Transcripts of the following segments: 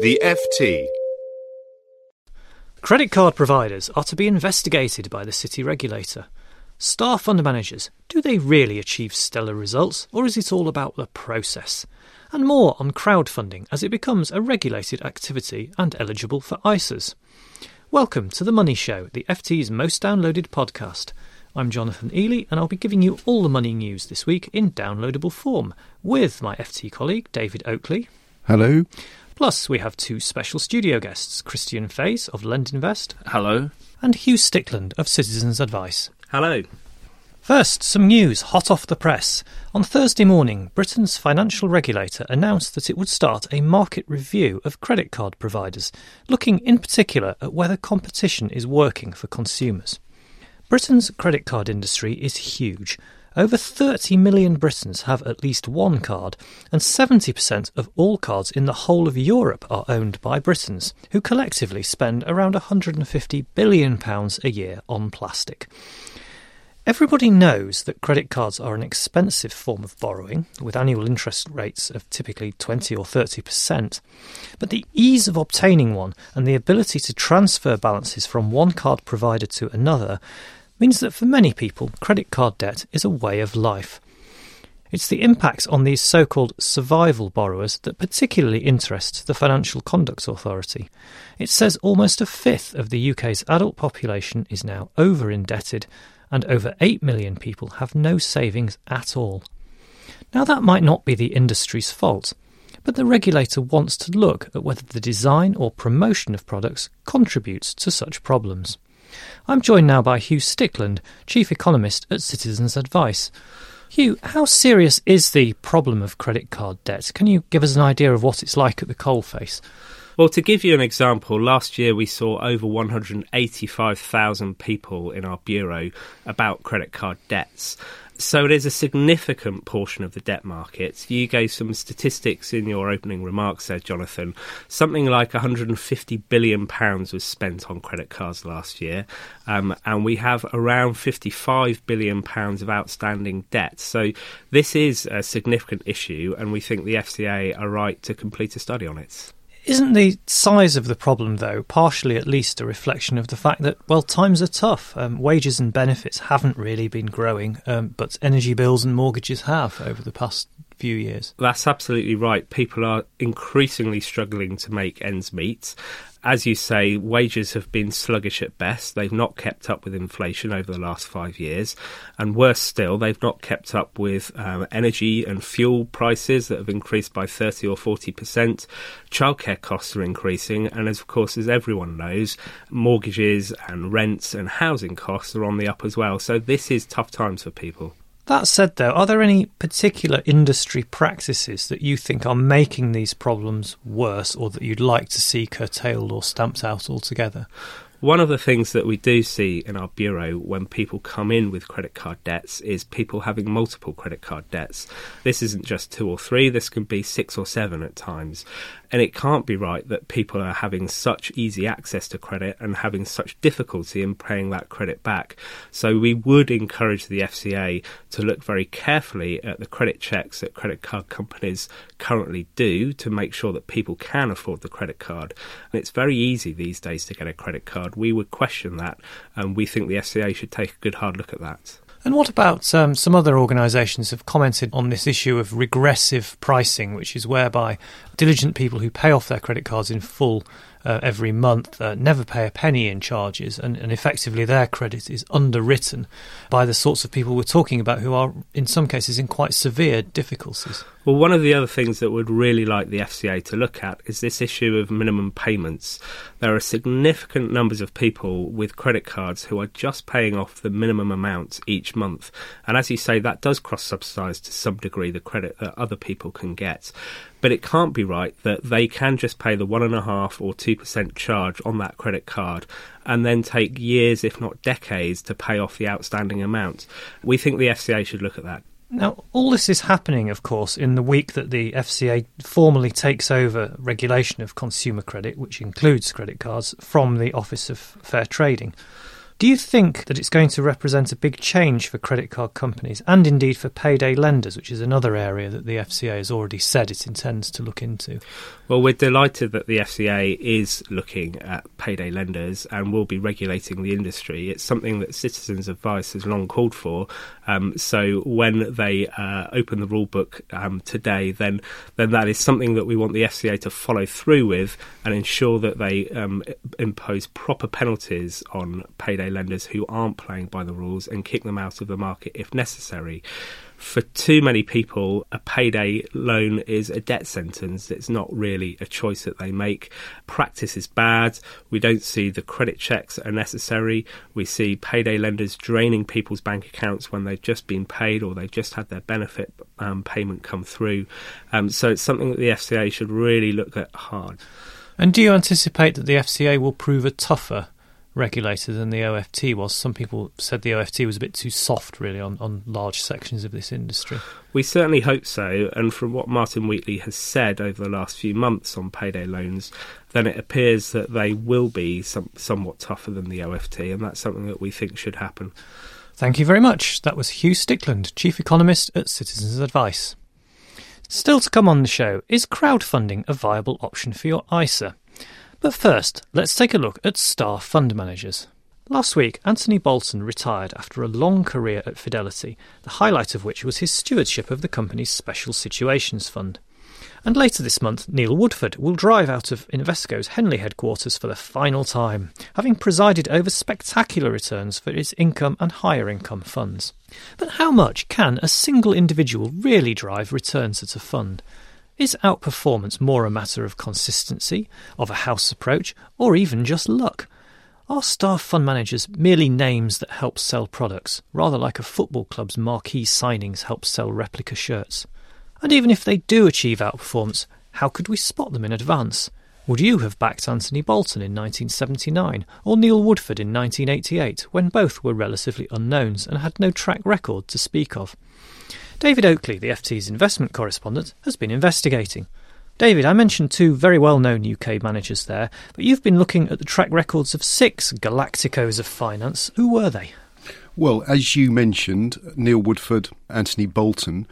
The FT. Credit card providers are to be investigated by the city regulator. Star fund managers, do they really achieve stellar results, or is it all about the process? And more on crowdfunding as it becomes a regulated activity and eligible for ISAs. Welcome to The Money Show, the FT's most downloaded podcast. I'm Jonathan Eley, and I'll be giving you all the money news this week in downloadable form with my FT colleague David Oakley. Hello. Plus, we have two special studio guests Christian Faes of LendInvest Hello. and Hugh Stickland of Citizens Advice. Hello. First, some news hot off the press. On Thursday morning, Britain's financial regulator announced that it would start a market review of credit card providers, looking in particular at whether competition is working for consumers. Britain's credit card industry is huge. Over 30 million Britons have at least one card, and 70% of all cards in the whole of Europe are owned by Britons, who collectively spend around £150 billion a year on plastic. Everybody knows that credit cards are an expensive form of borrowing, with annual interest rates of typically 20 or 30%. But the ease of obtaining one and the ability to transfer balances from one card provider to another means that for many people, credit card debt is a way of life. It's the impacts on these so called survival borrowers that particularly interest the Financial Conduct Authority. It says almost a fifth of the UK's adult population is now over indebted, and over 8 million people have no savings at all. Now, that might not be the industry's fault, but the regulator wants to look at whether the design or promotion of products contributes to such problems. I'm joined now by Hugh Stickland, Chief Economist at Citizens Advice. Hugh, how serious is the problem of credit card debt? Can you give us an idea of what it's like at the coalface? Well, to give you an example, last year we saw over 185,000 people in our bureau about credit card debts. So it is a significant portion of the debt market. You gave some statistics in your opening remarks there, Jonathan. Something like £150 billion was spent on credit cards last year, um, and we have around £55 billion of outstanding debt. So this is a significant issue, and we think the FCA are right to complete a study on it. Isn't the size of the problem, though, partially at least a reflection of the fact that, well, times are tough? Um, wages and benefits haven't really been growing, um, but energy bills and mortgages have over the past few years. That's absolutely right. People are increasingly struggling to make ends meet. As you say, wages have been sluggish at best. They've not kept up with inflation over the last five years. And worse still, they've not kept up with um, energy and fuel prices that have increased by 30 or 40%. Childcare costs are increasing. And as, of course, as everyone knows, mortgages and rents and housing costs are on the up as well. So this is tough times for people. That said, though, are there any particular industry practices that you think are making these problems worse or that you'd like to see curtailed or stamped out altogether? One of the things that we do see in our bureau when people come in with credit card debts is people having multiple credit card debts. This isn't just two or three, this can be six or seven at times. And it can't be right that people are having such easy access to credit and having such difficulty in paying that credit back. So we would encourage the FCA to look very carefully at the credit checks that credit card companies currently do to make sure that people can afford the credit card. And it's very easy these days to get a credit card. We would question that, and we think the FCA should take a good hard look at that. And what about um, some other organisations have commented on this issue of regressive pricing, which is whereby diligent people who pay off their credit cards in full uh, every month uh, never pay a penny in charges, and, and effectively their credit is underwritten by the sorts of people we're talking about who are, in some cases, in quite severe difficulties. Well, one of the other things that we'd really like the FCA to look at is this issue of minimum payments. There are significant numbers of people with credit cards who are just paying off the minimum amount each month. And as you say, that does cross subsidise to some degree the credit that other people can get. But it can't be right that they can just pay the one and a half or two percent charge on that credit card and then take years, if not decades, to pay off the outstanding amount. We think the FCA should look at that. Now, all this is happening, of course, in the week that the FCA formally takes over regulation of consumer credit, which includes credit cards, from the Office of Fair Trading. Do you think that it's going to represent a big change for credit card companies and indeed for payday lenders, which is another area that the FCA has already said it intends to look into? Well, we're delighted that the FCA is looking at payday lenders and will be regulating the industry. It's something that Citizens Advice has long called for. Um, so when they uh, open the rule book um, today, then then that is something that we want the FCA to follow through with and ensure that they um, impose proper penalties on payday lenders who aren't playing by the rules and kick them out of the market if necessary for too many people, a payday loan is a debt sentence. It's not really a choice that they make. Practice is bad. We don't see the credit checks that are necessary. We see payday lenders draining people's bank accounts when they've just been paid or they've just had their benefit um, payment come through. Um, so it's something that the FCA should really look at hard. And do you anticipate that the FCA will prove a tougher regulator than the OFT was. Some people said the OFT was a bit too soft, really, on, on large sections of this industry. We certainly hope so, and from what Martin Wheatley has said over the last few months on payday loans, then it appears that they will be some, somewhat tougher than the OFT, and that's something that we think should happen. Thank you very much. That was Hugh Stickland, Chief Economist at Citizens Advice. Still to come on the show, is crowdfunding a viable option for your ISA? But first, let's take a look at star fund managers. Last week, Anthony Bolton retired after a long career at Fidelity, the highlight of which was his stewardship of the company's Special Situations Fund. And later this month, Neil Woodford will drive out of Invesco's Henley headquarters for the final time, having presided over spectacular returns for its income and higher income funds. But how much can a single individual really drive returns at a fund? Is outperformance more a matter of consistency, of a house approach, or even just luck? Are staff fund managers merely names that help sell products, rather like a football club's marquee signings help sell replica shirts? And even if they do achieve outperformance, how could we spot them in advance? Would you have backed Anthony Bolton in 1979 or Neil Woodford in 1988 when both were relatively unknowns and had no track record to speak of? David Oakley, the FT's investment correspondent, has been investigating. David, I mentioned two very well known UK managers there, but you've been looking at the track records of six Galacticos of finance. Who were they? Well, as you mentioned, Neil Woodford, Anthony Bolton.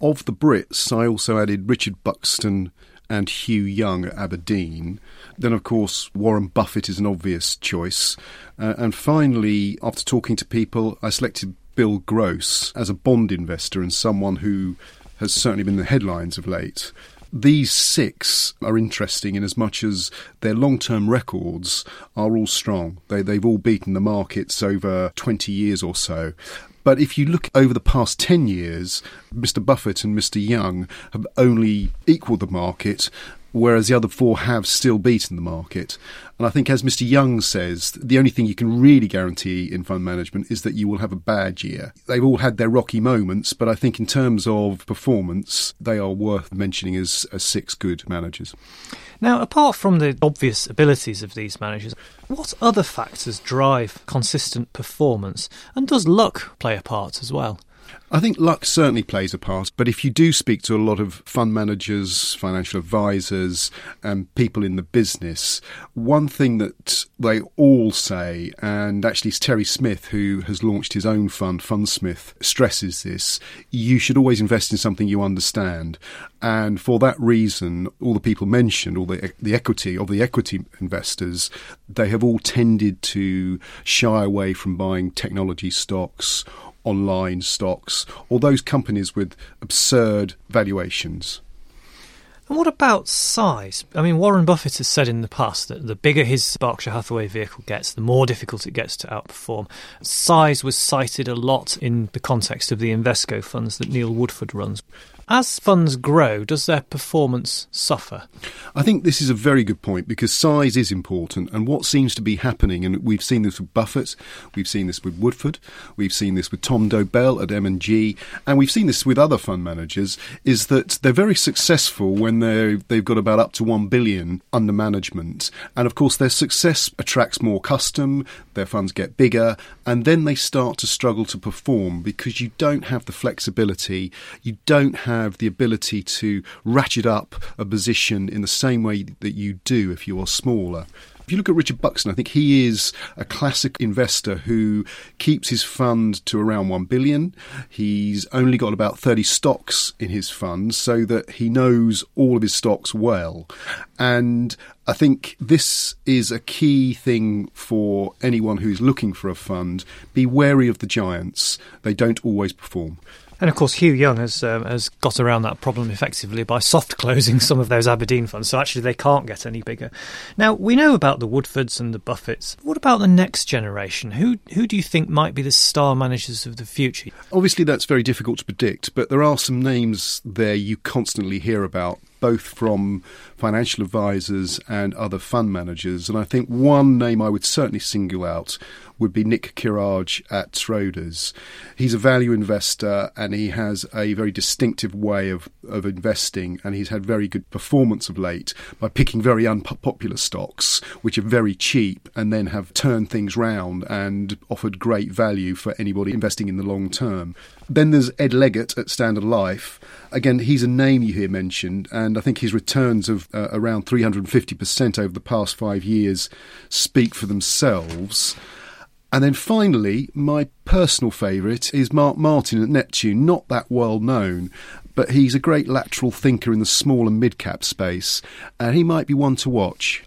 Of the Brits, I also added Richard Buxton and Hugh Young at Aberdeen. Then, of course, Warren Buffett is an obvious choice. Uh, and finally, after talking to people, I selected Bill Gross as a bond investor and someone who has certainly been the headlines of late. These six are interesting in as much as their long term records are all strong. They, they've all beaten the markets over 20 years or so. But if you look over the past 10 years, Mr. Buffett and Mr. Young have only equalled the market whereas the other four have still beaten the market. And I think, as Mr. Young says, the only thing you can really guarantee in fund management is that you will have a bad year. They've all had their rocky moments, but I think in terms of performance, they are worth mentioning as, as six good managers. Now, apart from the obvious abilities of these managers, what other factors drive consistent performance? And does luck play a part as well? I think luck certainly plays a part, but if you do speak to a lot of fund managers, financial advisors, and people in the business, one thing that they all say, and actually it's Terry Smith who has launched his own fund, Fundsmith, stresses this you should always invest in something you understand. And for that reason, all the people mentioned, all the, the equity of the equity investors, they have all tended to shy away from buying technology stocks online stocks, or those companies with absurd valuations. And what about size? I mean, Warren Buffett has said in the past that the bigger his Berkshire Hathaway vehicle gets, the more difficult it gets to outperform. Size was cited a lot in the context of the Invesco funds that Neil Woodford runs. As funds grow, does their performance suffer? I think this is a very good point because size is important. And what seems to be happening, and we've seen this with Buffett, we've seen this with Woodford, we've seen this with Tom Dobell at M&G, and we've seen this with other fund managers, is that they're very successful when they they've got about up to 1 billion under management. And of course, their success attracts more custom, their funds get bigger, and then they start to struggle to perform because you don't have the flexibility, you don't have have the ability to ratchet up a position in the same way that you do if you are smaller. If you look at Richard Buxton, I think he is a classic investor who keeps his fund to around 1 billion. He's only got about 30 stocks in his fund so that he knows all of his stocks well. And I think this is a key thing for anyone who's looking for a fund. Be wary of the giants. They don't always perform. And of course, Hugh Young has um, has got around that problem effectively by soft closing some of those Aberdeen funds. So actually, they can't get any bigger. Now we know about the Woodfords and the Buffetts. What about the next generation? Who who do you think might be the star managers of the future? Obviously, that's very difficult to predict, but there are some names there you constantly hear about both from financial advisors and other fund managers. And I think one name I would certainly single out would be Nick Kirrage at Schroders. He's a value investor and he has a very distinctive way of, of investing, and he's had very good performance of late by picking very unpopular stocks, which are very cheap, and then have turned things round and offered great value for anybody investing in the long term. Then there's Ed Legget at Standard Life. Again, he's a name you hear mentioned, and I think his returns uh, around 350% over the past five years speak for themselves. And then finally, my personal favourite is Mark Martin at Neptune, not that well known, but he's a great lateral thinker in the small and mid cap space, and he might be one to watch.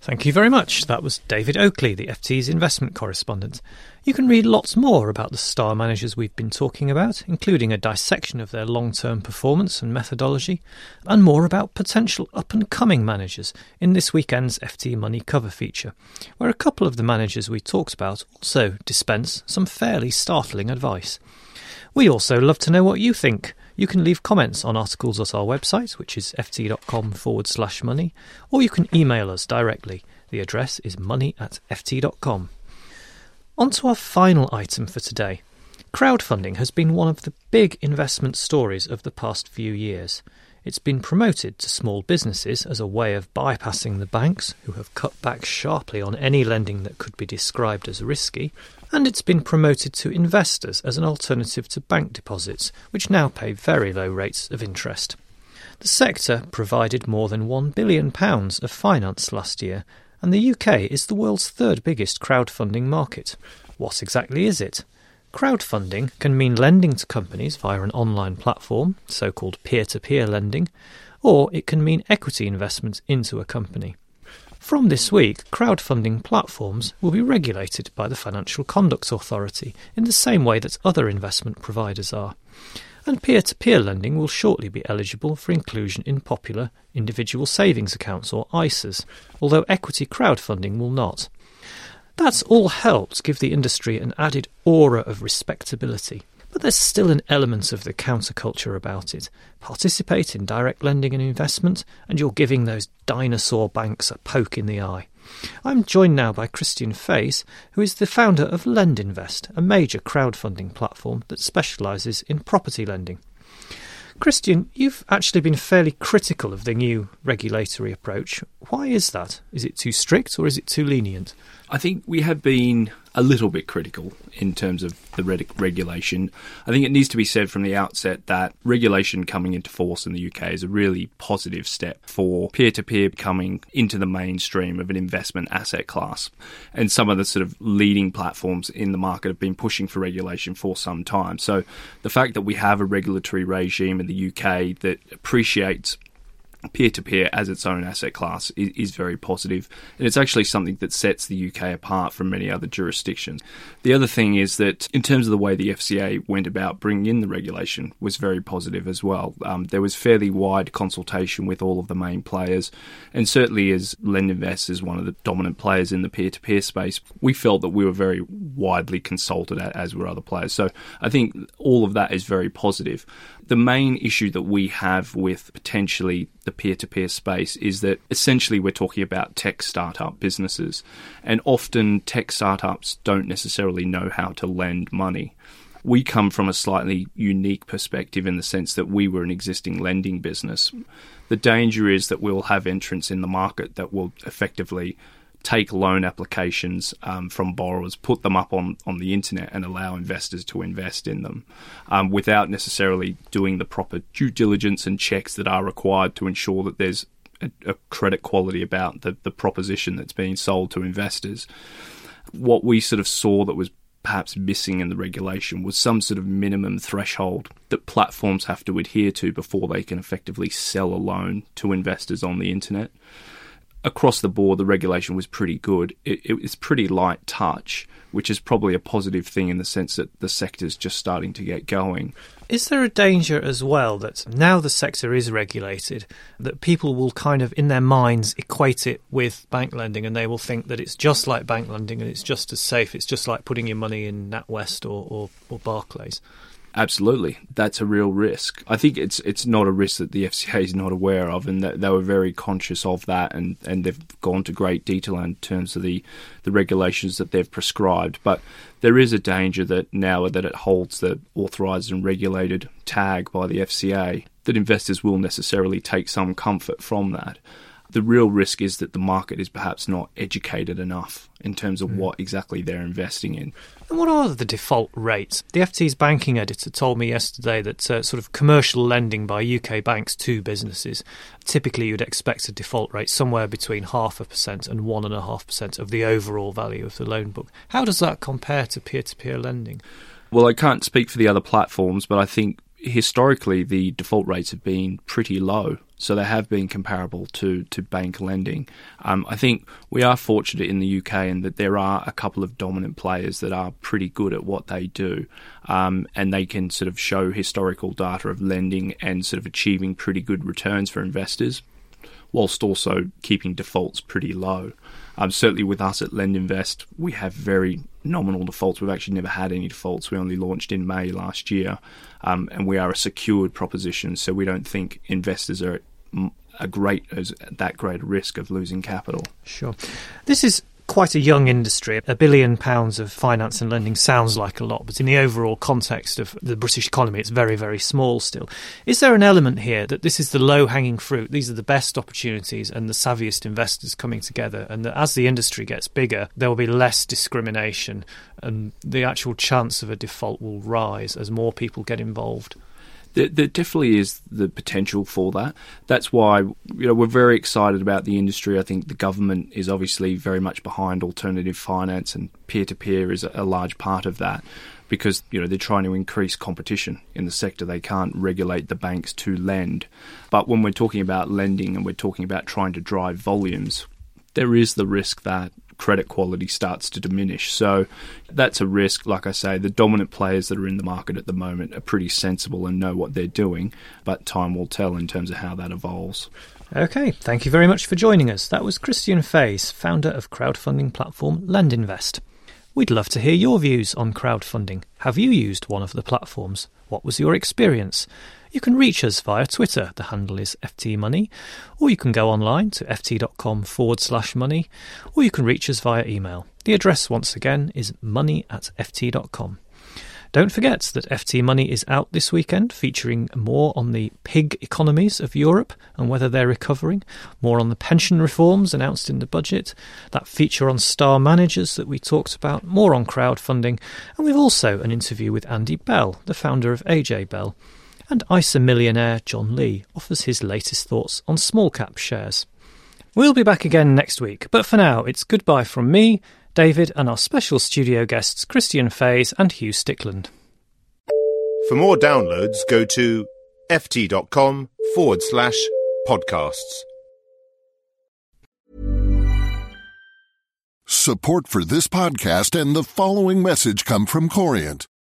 Thank you very much. That was David Oakley, the FT's investment correspondent. You can read lots more about the star managers we've been talking about, including a dissection of their long term performance and methodology, and more about potential up and coming managers in this weekend's FT Money cover feature, where a couple of the managers we talked about also dispense some fairly startling advice. We also love to know what you think. You can leave comments on articles at our website, which is ft.com forward slash money, or you can email us directly. The address is money at ft.com. On to our final item for today. Crowdfunding has been one of the big investment stories of the past few years. It's been promoted to small businesses as a way of bypassing the banks, who have cut back sharply on any lending that could be described as risky, and it's been promoted to investors as an alternative to bank deposits, which now pay very low rates of interest. The sector provided more than £1 billion of finance last year and the UK is the world's third biggest crowdfunding market. What exactly is it? Crowdfunding can mean lending to companies via an online platform, so called peer to peer lending, or it can mean equity investment into a company. From this week, crowdfunding platforms will be regulated by the Financial Conduct Authority in the same way that other investment providers are and peer to peer lending will shortly be eligible for inclusion in popular individual savings accounts or ISAs, although equity crowdfunding will not. That's all helped give the industry an added aura of respectability. But there's still an element of the counterculture about it. Participate in direct lending and investment, and you're giving those dinosaur banks a poke in the eye. I'm joined now by Christian Faes, who is the founder of LendInvest, a major crowdfunding platform that specialises in property lending. Christian, you've actually been fairly critical of the new regulatory approach. Why is that? Is it too strict or is it too lenient? I think we have been a little bit critical in terms of the regulation. I think it needs to be said from the outset that regulation coming into force in the UK is a really positive step for peer to peer coming into the mainstream of an investment asset class. And some of the sort of leading platforms in the market have been pushing for regulation for some time. So the fact that we have a regulatory regime in the UK that appreciates peer to peer as its own asset class is, is, very positive, and it's actually something that sets the UK apart from many other jurisdictions. The other thing is that, in terms of the way the FCA went about bringing in the regulation, was very positive as well. Um, there was fairly wide consultation with all of the main players, and certainly as LendInvest is one of the dominant players in the peer to peer space, we felt that we were very widely consulted as were other players. So I think all of that is very positive. The main issue that we have with potentially the peer to peer space is that essentially we're talking about tech startup businesses, and often tech startups don't necessarily know how to lend money. We come from a slightly unique perspective in the sense that we were an existing lending business. The danger is that we'll have entrants in the market that will effectively take loan applications um, from borrowers, put them up on, on the internet, and allow investors to invest in them um, without necessarily doing the proper due diligence and checks that are required to ensure that there's a, a credit quality about the, the proposition that's being sold to investors. What we sort of saw that was perhaps missing in the regulation was some sort of minimum threshold that platforms have to adhere to before they can effectively sell a loan to investors on the internet across the board, the regulation was pretty good. It, it was pretty light touch, which is probably a positive thing in the sense that the sector is just starting to get going. Is there a danger as well that now the sector is regulated, that people will kind of, in their minds, equate it with bank lending and they will think that it's just like bank lending and it's just as safe, it's just like putting your money in NatWest or, or, or Barclays? Absolutely, that's a real risk. I think it's it's not a risk that the FCA is not aware of, and that they were very conscious of that, and, and they've gone to great detail in terms of the the regulations that they've prescribed. But there is a danger that now that it holds the authorised and regulated tag by the FCA, that investors will necessarily take some comfort from that the real risk is that the market is perhaps not educated enough in terms of mm. what exactly they're investing in. And what are the default rates? The FT's banking editor told me yesterday that uh, sort of commercial lending by UK banks to businesses, typically you'd expect a default rate somewhere between half a percent and one and a half percent of the overall value of the loan book. How does that compare to peer to peer lending? Well, I can't speak for the other platforms, but I think historically the default rates have been pretty low. So they have been comparable to, to bank lending. Um, I think we are fortunate in the UK in that there are a couple of dominant players that are pretty good at what they do. Um, and they can sort of show historical data of lending and sort of achieving pretty good returns for investors, whilst also keeping defaults pretty low. Um, certainly with us at LendInvest, we have very nominal defaults. We've actually never had any defaults. We only launched in May last year, um, and we are a secured proposition, so we don't think investors are a great that great risk of losing capital. Sure, this is quite a young industry. A billion pounds of finance and lending sounds like a lot, but in the overall context of the British economy, it's very, very small still. Is there an element here that this is the low hanging fruit? These are the best opportunities and the savviest investors coming together, and that as the industry gets bigger, there will be less discrimination and the actual chance of a default will rise as more people get involved? There, there, definitely is the potential for that. That's why you know we're very excited about the industry. I think the government is obviously very much behind alternative finance, and peer to peer is a, large part of that because you know they're trying to increase competition in the sector. They can't regulate the banks to lend, but when we're talking about lending and we're talking about trying to drive volumes, there is the risk that credit quality starts to diminish. So that's a risk. Like I say, the dominant players that are in the market at the moment are pretty sensible and know what they're doing, but time will tell in terms of how that evolves. Okay, thank you very much for joining us. That was Christian Faes, founder of crowdfunding platform LendInvest. We'd love to hear your views on crowdfunding. Have you used one of the platforms? What was your experience? You can reach us via Twitter. The handle is ftmoney. Or you can go online to ft.com forward slash money. Or you can reach us via email. The address, once again, is money at ft.com. Don't forget that FT Money is out this weekend, featuring more on the pig economies of Europe and whether they're recovering, more on the pension reforms announced in the budget, that feature on star managers that we talked about, more on crowdfunding, and we've also an interview with Andy Bell, the founder of AJ Bell and ISA millionaire John Lee offers his latest thoughts on small cap shares. We'll be back again next week, but for now, it's goodbye from me, David, and our special studio guests Christian Faes and Hugh Stickland. For more downloads, go to ft.com forward slash podcasts. Support for this podcast and the following message come from Corient.